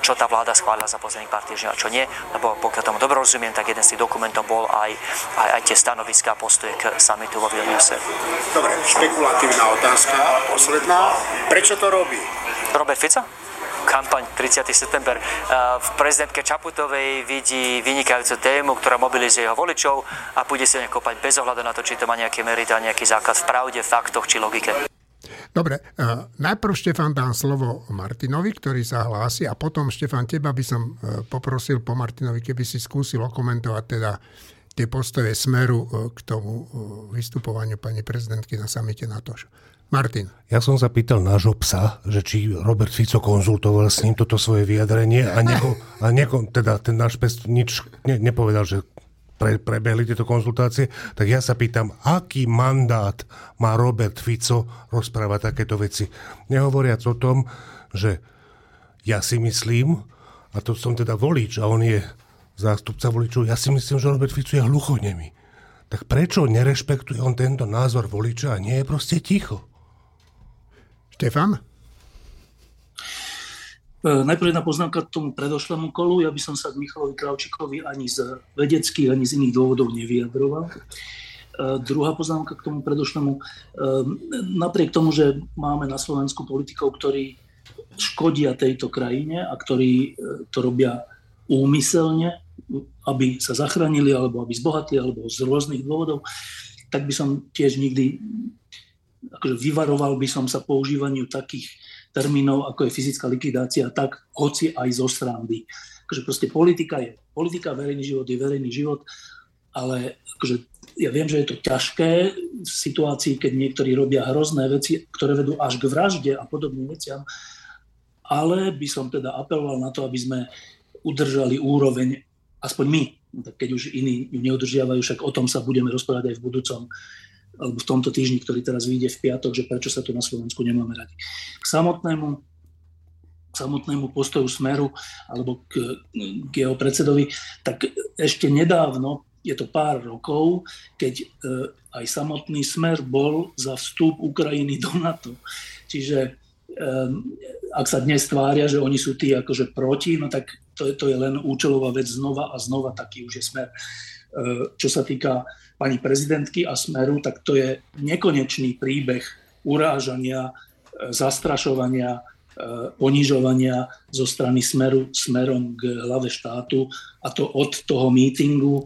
čo tá vláda schválila za posledných pár týždňov a čo nie, lebo pokiaľ tomu dobro rozumiem, tak jeden z tých dokumentov bol aj, aj, aj tie stanoviská postoje k samitu vo Vilniuse. Dobre, špekulatívna otázka, posledná. Prečo to robí? Robert Fico? kampaň 30. september. V prezidentke Čaputovej vidí vynikajúcu tému, ktorá mobilizuje jeho voličov a pôjde sa nekopať bez ohľadu na to, či to má nejaké merita, nejaký základ v pravde, faktoch či logike. Dobre, najprv Štefan dám slovo Martinovi, ktorý sa hlási a potom Štefan, teba by som uh, poprosil po Martinovi, keby si skúsil okomentovať teda tie postoje smeru uh, k tomu vystupovaniu pani prezidentky na samite NATO. Martin. Ja som sa pýtal nášho psa, že či Robert Fico konzultoval s ním toto svoje vyjadrenie a, nieko, a nieko, teda ten náš pes nič ne, nepovedal, že pre, prebehli tieto konzultácie, tak ja sa pýtam, aký mandát má Robert Fico rozprávať takéto veci. Nehovoriac o tom, že ja si myslím, a to som teda volič a on je zástupca voličov, ja si myslím, že Robert Fico je hluchonemý. Tak prečo nerešpektuje on tento názor voliča a nie je proste ticho? Štefan? E, najprv jedna poznámka k tomu predošlému kolu. Ja by som sa k Michalovi Kravčíkovi ani z vedeckých, ani z iných dôvodov nevyjadroval. E, druhá poznámka k tomu predošlému. E, napriek tomu, že máme na Slovensku politikov, ktorí škodia tejto krajine a ktorí to robia úmyselne, aby sa zachránili, alebo aby zbohatli, alebo z rôznych dôvodov, tak by som tiež nikdy akože vyvaroval by som sa používaniu takých termínov, ako je fyzická likvidácia, tak hoci aj zo srandy. Akože proste politika je politika, verejný život je verejný život, ale akože ja viem, že je to ťažké v situácii, keď niektorí robia hrozné veci, ktoré vedú až k vražde a podobným veciam, ale by som teda apeloval na to, aby sme udržali úroveň, aspoň my, keď už iní ju neudržiavajú, však o tom sa budeme rozprávať aj v budúcom alebo v tomto týždni, ktorý teraz vyjde v piatok, že prečo sa tu na Slovensku nemáme radi. K samotnému k samotnému postoju Smeru alebo k, k jeho predsedovi, tak ešte nedávno, je to pár rokov, keď e, aj samotný Smer bol za vstup Ukrajiny do NATO. Čiže ak sa dnes tvária, že oni sú tí akože proti, no tak to je, to je len účelová vec znova a znova, taký už je Smer. E, čo sa týka pani prezidentky a Smeru, tak to je nekonečný príbeh urážania, e, zastrašovania, e, ponižovania zo strany Smeru smerom k hlave štátu a to od toho mítingu, e,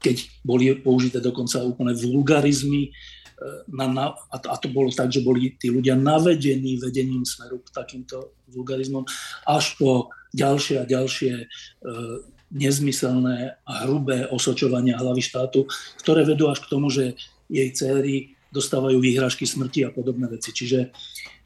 keď boli použité dokonca úplne vulgarizmy, na, na, a to bolo tak, že boli tí ľudia navedení vedením smeru k takýmto vulgarizmom, až po ďalšie a ďalšie nezmyselné a hrubé osočovania hlavy štátu, ktoré vedú až k tomu, že jej céry dostávajú výhražky smrti a podobné veci. Čiže,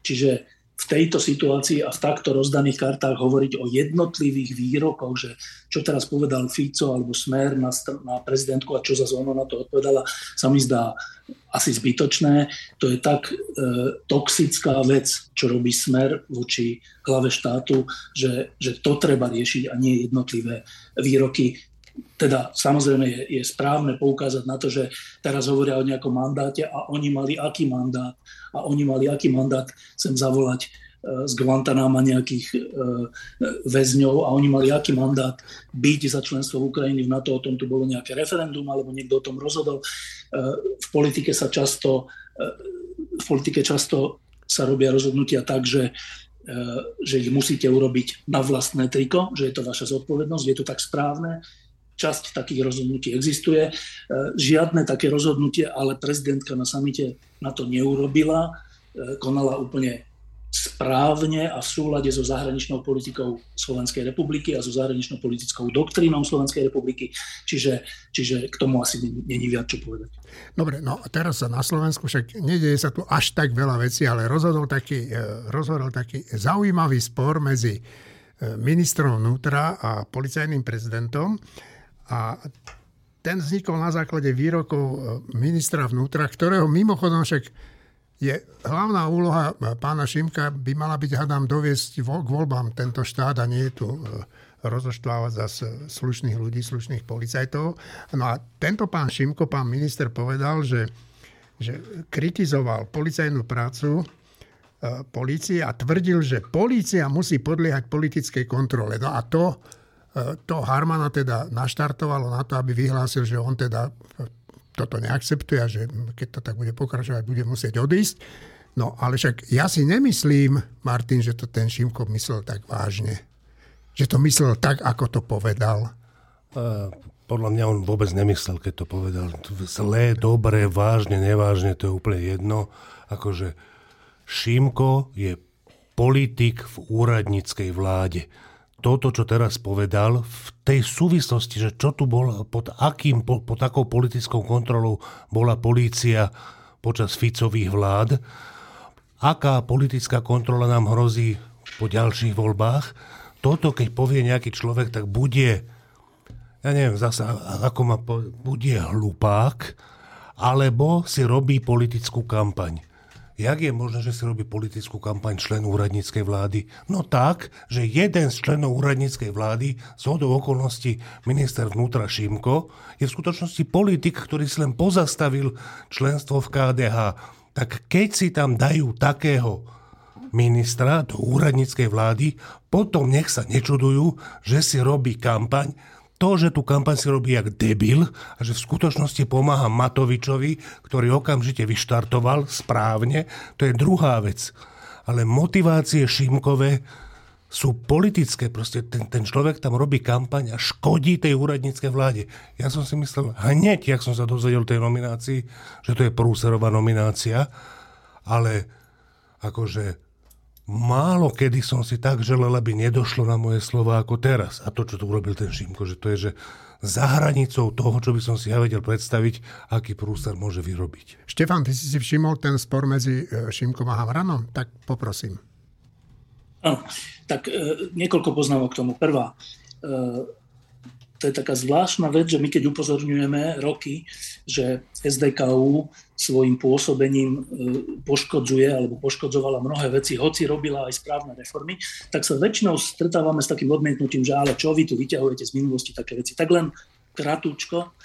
čiže v tejto situácii a v takto rozdaných kartách hovoriť o jednotlivých výrokoch, že čo teraz povedal Fico alebo Smer na, na prezidentku a čo za zónu na to odpovedala, sa mi zdá asi zbytočné. To je tak e, toxická vec, čo robí Smer voči hlave štátu, že, že to treba riešiť a nie jednotlivé výroky teda samozrejme je, je správne poukázať na to, že teraz hovoria o nejakom mandáte a oni mali aký mandát a oni mali aký mandát sem zavolať e, z Guantanama nejakých e, väzňov a oni mali aký mandát byť za členstvo Ukrajiny v NATO, o tom tu bolo nejaké referendum alebo niekto o tom rozhodol. E, v politike sa často, v politike často sa robia rozhodnutia tak, že že ich musíte urobiť na vlastné triko, že je to vaša zodpovednosť, je to tak správne, časť takých rozhodnutí existuje. E, žiadne také rozhodnutie ale prezidentka na samite na to neurobila. E, konala úplne správne a v súlade so zahraničnou politikou Slovenskej republiky a so zahraničnou politickou doktrínou Slovenskej republiky. Čiže, čiže k tomu asi není viac čo povedať. Dobre, no a teraz sa na Slovensku však nedieje sa tu až tak veľa vecí, ale rozhodol taký, e, rozhodol taký zaujímavý spor medzi ministrom vnútra a policajným prezidentom. A ten vznikol na základe výrokov e, ministra vnútra, ktorého mimochodom však je hlavná úloha pána Šimka by mala byť, hadám, doviesť k voľbám tento štát a nie je tu rozoštvávať zase slušných ľudí, slušných policajtov. No a tento pán Šimko, pán minister, povedal, že, že kritizoval policajnú prácu E, polície a tvrdil, že polícia musí podliehať politickej kontrole. No a to, e, to Harmana teda naštartovalo na to, aby vyhlásil, že on teda toto neakceptuje a že keď to tak bude pokračovať, bude musieť odísť. No ale však ja si nemyslím, Martin, že to ten Šimko myslel tak vážne. Že to myslel tak, ako to povedal. Uh, podľa mňa on vôbec nemyslel, keď to povedal. Zlé, dobré, vážne, nevážne, to je úplne jedno. Akože Šimko je politik v úradníckej vláde. Toto, čo teraz povedal, v tej súvislosti, že čo tu bol, pod, akým, pod, takou politickou kontrolou bola polícia počas Ficových vlád, aká politická kontrola nám hrozí po ďalších voľbách, toto, keď povie nejaký človek, tak bude, ja neviem zase, ako ma po, bude hlupák, alebo si robí politickú kampaň. Jak je možné, že si robí politickú kampaň člen úradníckej vlády? No tak, že jeden z členov úradníckej vlády, z hodou okolností minister vnútra Šimko, je v skutočnosti politik, ktorý si len pozastavil členstvo v KDH. Tak keď si tam dajú takého ministra do úradníckej vlády, potom nech sa nečudujú, že si robí kampaň to, že tú kampaň si robí jak debil a že v skutočnosti pomáha Matovičovi, ktorý okamžite vyštartoval správne, to je druhá vec. Ale motivácie Šimkové sú politické. Proste ten, ten človek tam robí kampaň a škodí tej úradníckej vláde. Ja som si myslel hneď, jak som sa dozvedel tej nominácii, že to je prúserová nominácia, ale akože málo kedy som si tak želel, aby nedošlo na moje slova ako teraz. A to, čo tu urobil ten Šimko, že to je, že za hranicou toho, čo by som si ja vedel predstaviť, aký prúser môže vyrobiť. Štefan, ty si si všimol ten spor medzi e, Šimkom a Havranom? Tak poprosím. Áno, tak e, niekoľko poznámok k tomu. Prvá, e, to je taká zvláštna vec, že my keď upozorňujeme roky, že SDKU svojim pôsobením e, poškodzuje alebo poškodzovala mnohé veci, hoci robila aj správne reformy, tak sa väčšinou stretávame s takým odmietnutím, že ale čo vy tu vyťahujete z minulosti také veci. Tak len krátúčko.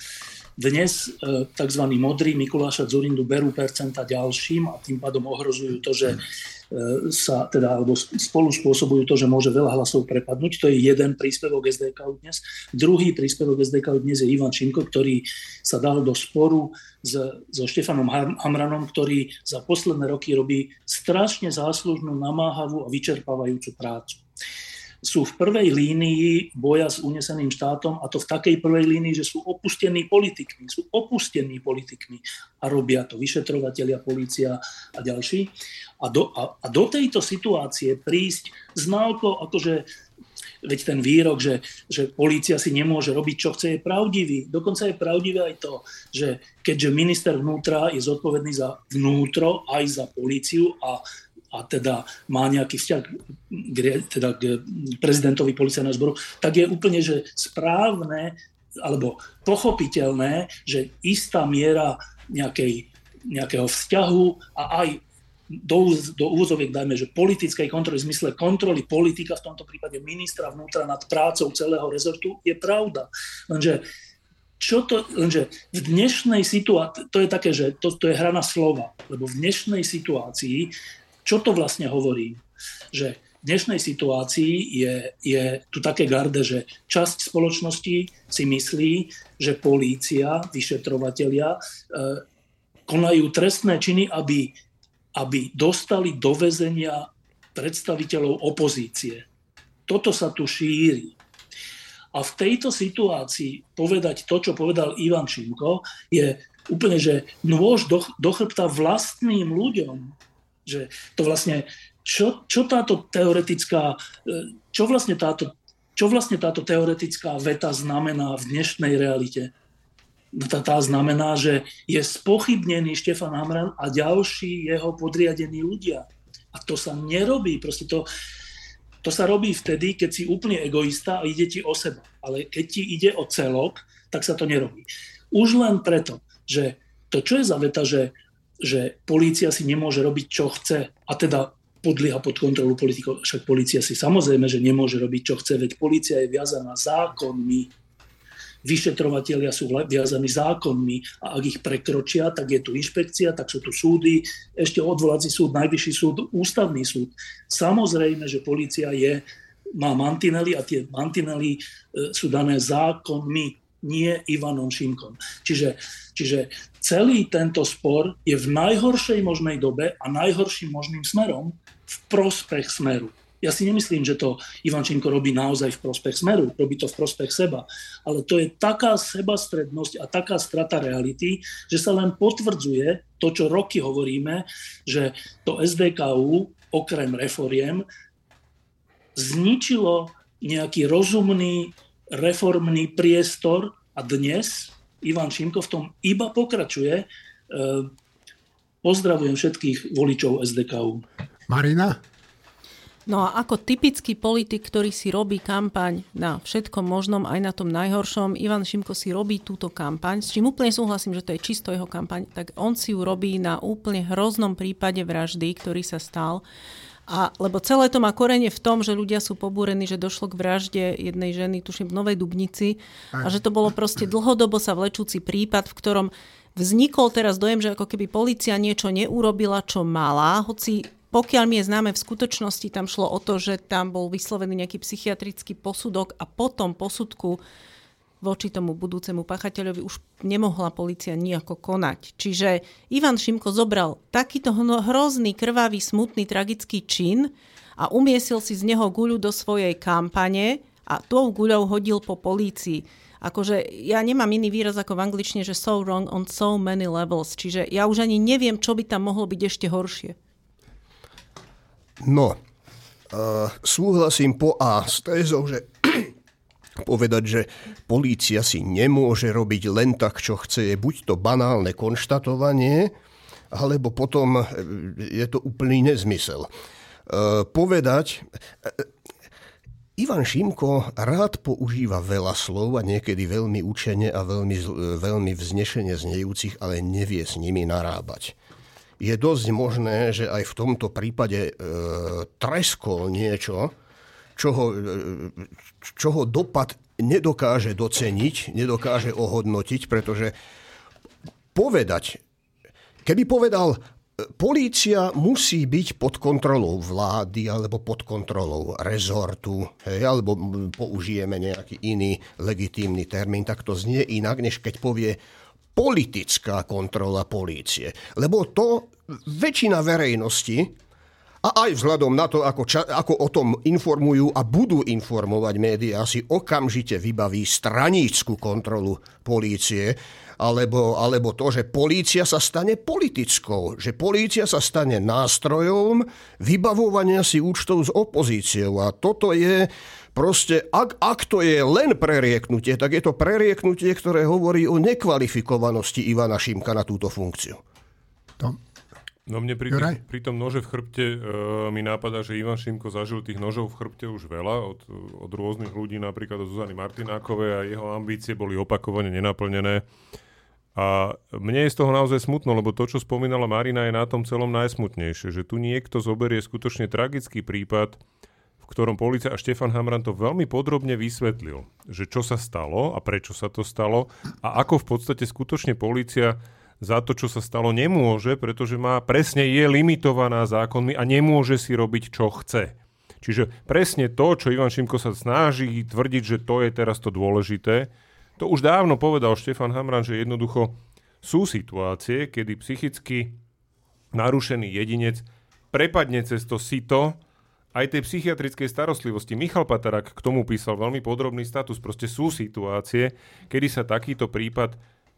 Dnes e, tzv. modrí Mikuláša Zurindu berú percenta ďalším a tým pádom ohrozujú to, že E, sa teda, alebo spolu spôsobujú to, že môže veľa hlasov prepadnúť. To je jeden príspevok SDK dnes. Druhý príspevok SDK dnes je Ivan Šimko, ktorý sa dal do sporu s, so Štefanom Hamranom, ktorý za posledné roky robí strašne záslužnú, namáhavú a vyčerpávajúcu prácu sú v prvej línii boja s uneseným štátom a to v takej prvej línii, že sú opustení politikmi. Sú opustení politikmi a robia to vyšetrovateľia, policia a ďalší. A do, a, a do tejto situácie prísť s náukou, akože veď ten výrok, že, že polícia si nemôže robiť, čo chce, je pravdivý. Dokonca je pravdivé aj to, že keďže minister vnútra je zodpovedný za vnútro, aj za políciu a a teda má nejaký vzťah k, teda k prezidentovi policajného zboru, tak je úplne že správne alebo pochopiteľné, že istá miera nejakej, nejakého vzťahu a aj do, do úvozoviek dajme, že politickej kontroly, v zmysle kontroly politika, v tomto prípade ministra vnútra nad prácou celého rezortu, je pravda. Lenže čo to, lenže v dnešnej situácii, to je také, že to, to je hra na slova, lebo v dnešnej situácii čo to vlastne hovorí? Že v dnešnej situácii je, je tu také garde, že časť spoločnosti si myslí, že polícia, vyšetrovatelia e, konajú trestné činy, aby, aby dostali do väzenia predstaviteľov opozície. Toto sa tu šíri. A v tejto situácii povedať to, čo povedal Ivan Šimko, je úplne, že nôž do, do chrbta vlastným ľuďom, že to vlastne, čo, čo táto teoretická, e, čo vlastne táto, čo vlastne táto teoretická veta znamená v dnešnej realite? No tá, tá znamená, že je spochybnený Štefan Hamran a ďalší jeho podriadení ľudia. A to sa nerobí. Proste to, to sa robí vtedy, keď si úplne egoista a ide ti o seba. Ale keď ti ide o celok, tak sa to nerobí. Už len preto, že to, čo je za veta, že, že polícia si nemôže robiť, čo chce, a teda podlieha pod kontrolu politikov. Však policia si samozrejme, že nemôže robiť, čo chce, veď policia je viazaná zákonmi. Vyšetrovateľia sú viazaní zákonmi a ak ich prekročia, tak je tu inšpekcia, tak sú tu súdy, ešte odvolací súd, najvyšší súd, ústavný súd. Samozrejme, že policia je, má mantinely a tie mantinely e, sú dané zákonmi nie Ivanom Šimkom. Čiže, čiže celý tento spor je v najhoršej možnej dobe a najhorším možným smerom v prospech smeru. Ja si nemyslím, že to Ivan Šimko robí naozaj v prospech smeru, robí to v prospech seba. Ale to je taká sebastrednosť a taká strata reality, že sa len potvrdzuje to, čo roky hovoríme, že to SDKU okrem reforiem zničilo nejaký rozumný reformný priestor a dnes Ivan Šimko v tom iba pokračuje. E, pozdravujem všetkých voličov SDKU. Marina? No a ako typický politik, ktorý si robí kampaň na všetkom možnom, aj na tom najhoršom, Ivan Šimko si robí túto kampaň, s čím úplne súhlasím, že to je čisto jeho kampaň, tak on si ju robí na úplne hroznom prípade vraždy, ktorý sa stal. A, lebo celé to má korene v tom, že ľudia sú pobúrení, že došlo k vražde jednej ženy, tuším, v Novej Dubnici. A že to bolo proste dlhodobo sa vlečúci prípad, v ktorom vznikol teraz dojem, že ako keby policia niečo neurobila, čo mala, hoci pokiaľ mi je známe, v skutočnosti tam šlo o to, že tam bol vyslovený nejaký psychiatrický posudok a potom posudku voči tomu budúcemu pachateľovi už nemohla policia nejako konať. Čiže Ivan Šimko zobral takýto hrozný, krvavý, smutný, tragický čin a umiesil si z neho guľu do svojej kampane a tou guľou hodil po polícii. Akože ja nemám iný výraz ako v angličtine, že so wrong on so many levels. Čiže ja už ani neviem, čo by tam mohlo byť ešte horšie. No, uh, súhlasím po A s tézou, že povedať, že polícia si nemôže robiť len tak, čo chce, je buď to banálne konštatovanie, alebo potom e, je to úplný nezmysel. E, povedať, e, Ivan Šimko rád používa veľa slov a niekedy veľmi učene a veľmi, veľmi vznešene znejúcich, ale nevie s nimi narábať. Je dosť možné, že aj v tomto prípade e, treskol niečo, čoho, čoho dopad nedokáže doceniť, nedokáže ohodnotiť, pretože povedať, keby povedal, polícia musí byť pod kontrolou vlády alebo pod kontrolou rezortu, hej, alebo použijeme nejaký iný legitímny termín, tak to znie inak, než keď povie politická kontrola polície. Lebo to väčšina verejnosti a aj vzhľadom na to, ako, ča, ako o tom informujú a budú informovať médiá, si okamžite vybaví stranícku kontrolu polície, alebo, alebo to, že polícia sa stane politickou, že polícia sa stane nástrojom vybavovania si účtov s opozíciou. A toto je proste, ak, ak to je len prerieknutie, tak je to prerieknutie, ktoré hovorí o nekvalifikovanosti Ivana Šimka na túto funkciu. To No mne pri, tým, pri tom nože v chrbte uh, mi nápada, že Ivan Šimko zažil tých nožov v chrbte už veľa od, od rôznych ľudí, napríklad od Zuzany Martinákovej a jeho ambície boli opakovane nenaplnené. A mne je z toho naozaj smutno, lebo to, čo spomínala Marina, je na tom celom najsmutnejšie, že tu niekto zoberie skutočne tragický prípad, v ktorom policia a Štefan Hamran to veľmi podrobne vysvetlil, že čo sa stalo a prečo sa to stalo a ako v podstate skutočne policia za to, čo sa stalo, nemôže, pretože má presne je limitovaná zákonmi a nemôže si robiť, čo chce. Čiže presne to, čo Ivan Šimko sa snaží tvrdiť, že to je teraz to dôležité, to už dávno povedal Štefan Hamran, že jednoducho sú situácie, kedy psychicky narušený jedinec prepadne cez to sito aj tej psychiatrickej starostlivosti. Michal Patarak k tomu písal veľmi podrobný status. Proste sú situácie, kedy sa takýto prípad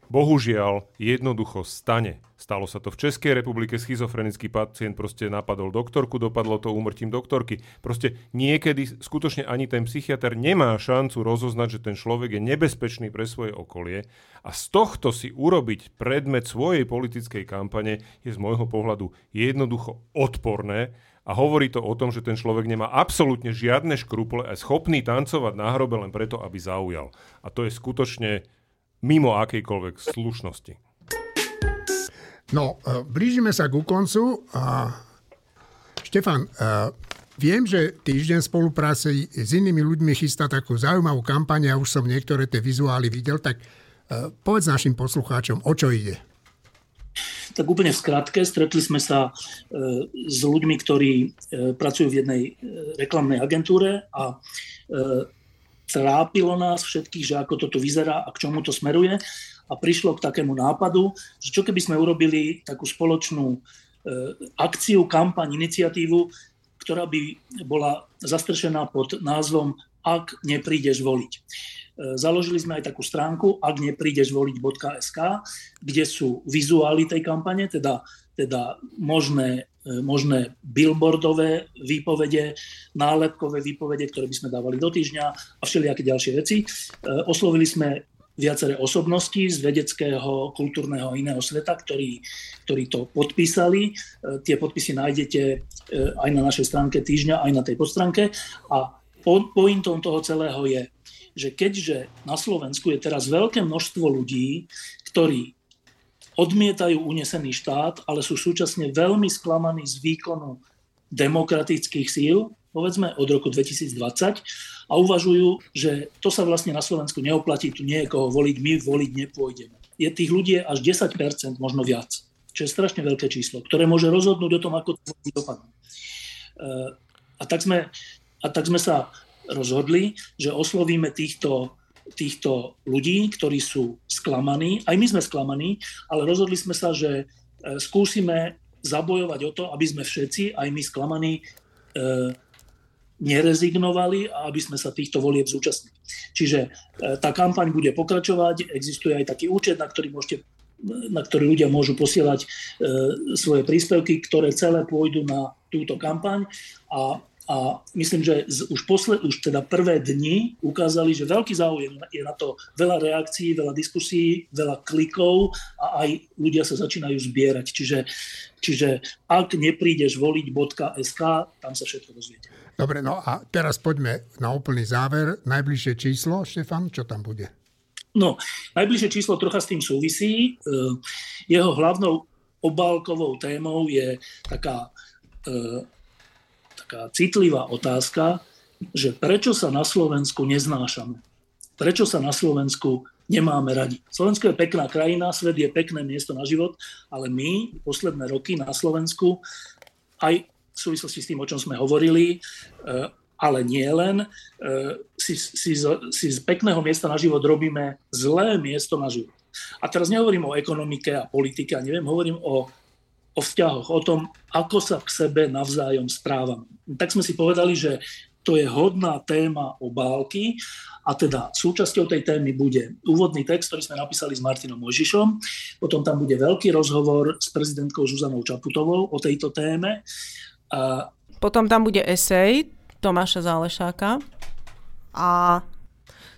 bohužiaľ jednoducho stane. Stalo sa to v Českej republike, schizofrenický pacient proste napadol doktorku, dopadlo to úmrtím doktorky. Proste niekedy skutočne ani ten psychiatr nemá šancu rozoznať, že ten človek je nebezpečný pre svoje okolie a z tohto si urobiť predmet svojej politickej kampane je z môjho pohľadu jednoducho odporné a hovorí to o tom, že ten človek nemá absolútne žiadne škruple a je schopný tancovať na hrobe len preto, aby zaujal. A to je skutočne mimo akejkoľvek slušnosti. No, e, blížime sa ku koncu. A Štefan, e, viem, že týždeň spolupráce s inými ľuďmi chystá takú zaujímavú kampaň, ja už som niektoré tie vizuály videl, tak e, povedz našim poslucháčom, o čo ide. Tak úplne v skratke, stretli sme sa s ľuďmi, ktorí pracujú v jednej reklamnej agentúre a trápilo nás všetkých, že ako toto vyzerá a k čomu to smeruje a prišlo k takému nápadu, že čo keby sme urobili takú spoločnú e, akciu, kampaň, iniciatívu, ktorá by bola zastrešená pod názvom Ak neprídeš voliť. E, založili sme aj takú stránku ak neprídeš voliť.sk, kde sú vizuály tej kampane, teda, teda možné, možné billboardové výpovede, nálepkové výpovede, ktoré by sme dávali do týždňa a všelijaké ďalšie veci. Oslovili sme viaceré osobnosti z vedeckého, kultúrneho iného sveta, ktorí, ktorí to podpísali. E, tie podpisy nájdete e, aj na našej stránke týždňa, aj na tej podstránke. A pointom toho celého je, že keďže na Slovensku je teraz veľké množstvo ľudí, ktorí odmietajú unesený štát, ale sú súčasne veľmi sklamaní z výkonu demokratických síl, povedzme od roku 2020 a uvažujú, že to sa vlastne na Slovensku neoplatí, tu nie je koho voliť, my voliť nepôjdeme. Je tých ľudí až 10%, možno viac, čo je strašne veľké číslo, ktoré môže rozhodnúť o tom, ako to dopadne. Eh, a tak sme, a tak sme sa rozhodli, že oslovíme týchto, týchto ľudí, ktorí sú sklamaní, aj my sme sklamaní, ale rozhodli sme sa, že eh, skúsime zabojovať o to, aby sme všetci, aj my sklamaní, eh, nerezignovali a aby sme sa týchto volieb zúčastnili. Čiže e, tá kampaň bude pokračovať, existuje aj taký účet, na ktorý môžete na ktorý ľudia môžu posielať e, svoje príspevky, ktoré celé pôjdu na túto kampaň a a myslím, že z, už, posled, už teda prvé dni ukázali, že veľký záujem je na to veľa reakcií, veľa diskusí, veľa klikov a aj ľudia sa začínajú zbierať. Čiže, čiže ak neprídeš voliť.sk, tam sa všetko dozviete. Dobre, no a teraz poďme na úplný záver. Najbližšie číslo, Štefan, čo tam bude? No, najbližšie číslo trocha s tým súvisí. Eh, jeho hlavnou obálkovou témou je taká taká citlivá otázka, že prečo sa na Slovensku neznášame? Prečo sa na Slovensku nemáme radi? Slovensko je pekná krajina, svet je pekné miesto na život, ale my posledné roky na Slovensku aj v súvislosti s tým, o čom sme hovorili, eh, ale nie len, eh, si, si, si z pekného miesta na život robíme zlé miesto na život. A teraz nehovorím o ekonomike a politike, a neviem, hovorím o o vzťahoch, o tom, ako sa k sebe navzájom správame. Tak sme si povedali, že to je hodná téma obálky a teda súčasťou tej témy bude úvodný text, ktorý sme napísali s Martinom Mojžišom, potom tam bude veľký rozhovor s prezidentkou Zuzanou Čaputovou o tejto téme. A... Potom tam bude esej Tomáša Zálešáka a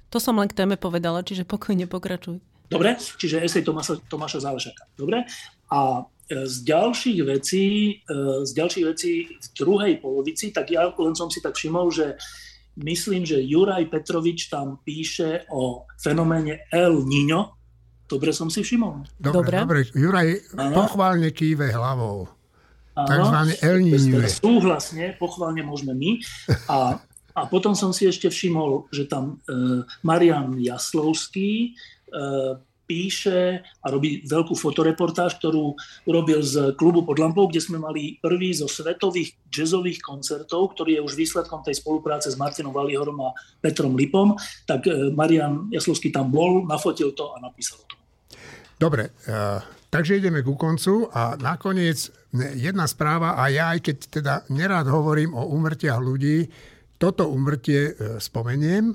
to som len k téme povedala, čiže pokojne pokračuj. Dobre, čiže esej Tomáša, Tomáša Zálešáka. Dobre. A z ďalších vecí, e, z ďalších vecí v druhej polovici, tak ja len som si tak všimol, že myslím, že Juraj Petrovič tam píše o fenoméne El Niño. Dobre som si všimol. Dobre, dobre. dobre. Juraj Aha. pochválne kýve hlavou. Takzvané El Niño. Súhlasne, pochválne môžeme my. A, a potom som si ešte všimol, že tam e, Marian Jaslovský e, píše a robí veľkú fotoreportáž, ktorú urobil z klubu pod lampou, kde sme mali prvý zo svetových jazzových koncertov, ktorý je už výsledkom tej spolupráce s Martinom Valihorom a Petrom Lipom. Tak e, Marian Jaslovský tam bol, nafotil to a napísal to. Dobre, uh, takže ideme ku koncu a nakoniec jedna správa a ja aj keď teda nerád hovorím o umrtiach ľudí, toto umrtie uh, spomeniem.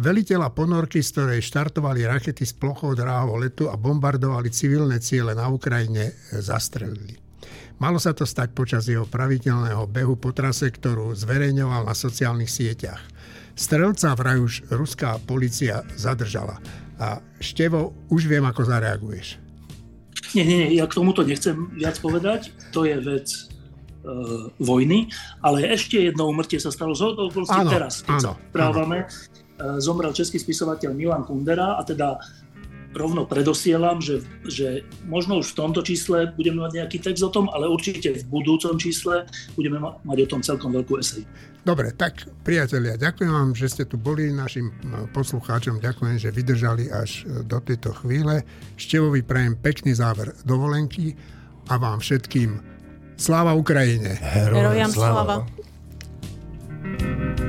Veliteľa ponorky, z ktorej štartovali rakety z plochou dráhov letu a bombardovali civilné ciele na Ukrajine, zastrelili. Malo sa to stať počas jeho pravidelného behu po trase, ktorú zverejňoval na sociálnych sieťach. Strelca vraj už ruská policia zadržala. A Števo, už viem, ako zareaguješ. Nie, nie, nie, ja k tomuto nechcem viac povedať. To je vec e, vojny, ale ešte jedno umrtie sa stalo z teraz, keď áno, sa správame. Zomrel český spisovateľ Milan Kundera a teda rovno predosielam, že, že možno už v tomto čísle budeme mať nejaký text o tom, ale určite v budúcom čísle budeme mať o tom celkom veľkú esej. Dobre, tak priatelia, ďakujem vám, že ste tu boli, našim poslucháčom ďakujem, že vydržali až e, do tejto chvíle. Števovi prajem pekný záver dovolenky a vám všetkým sláva Ukrajine. Herojam sláva. sláva.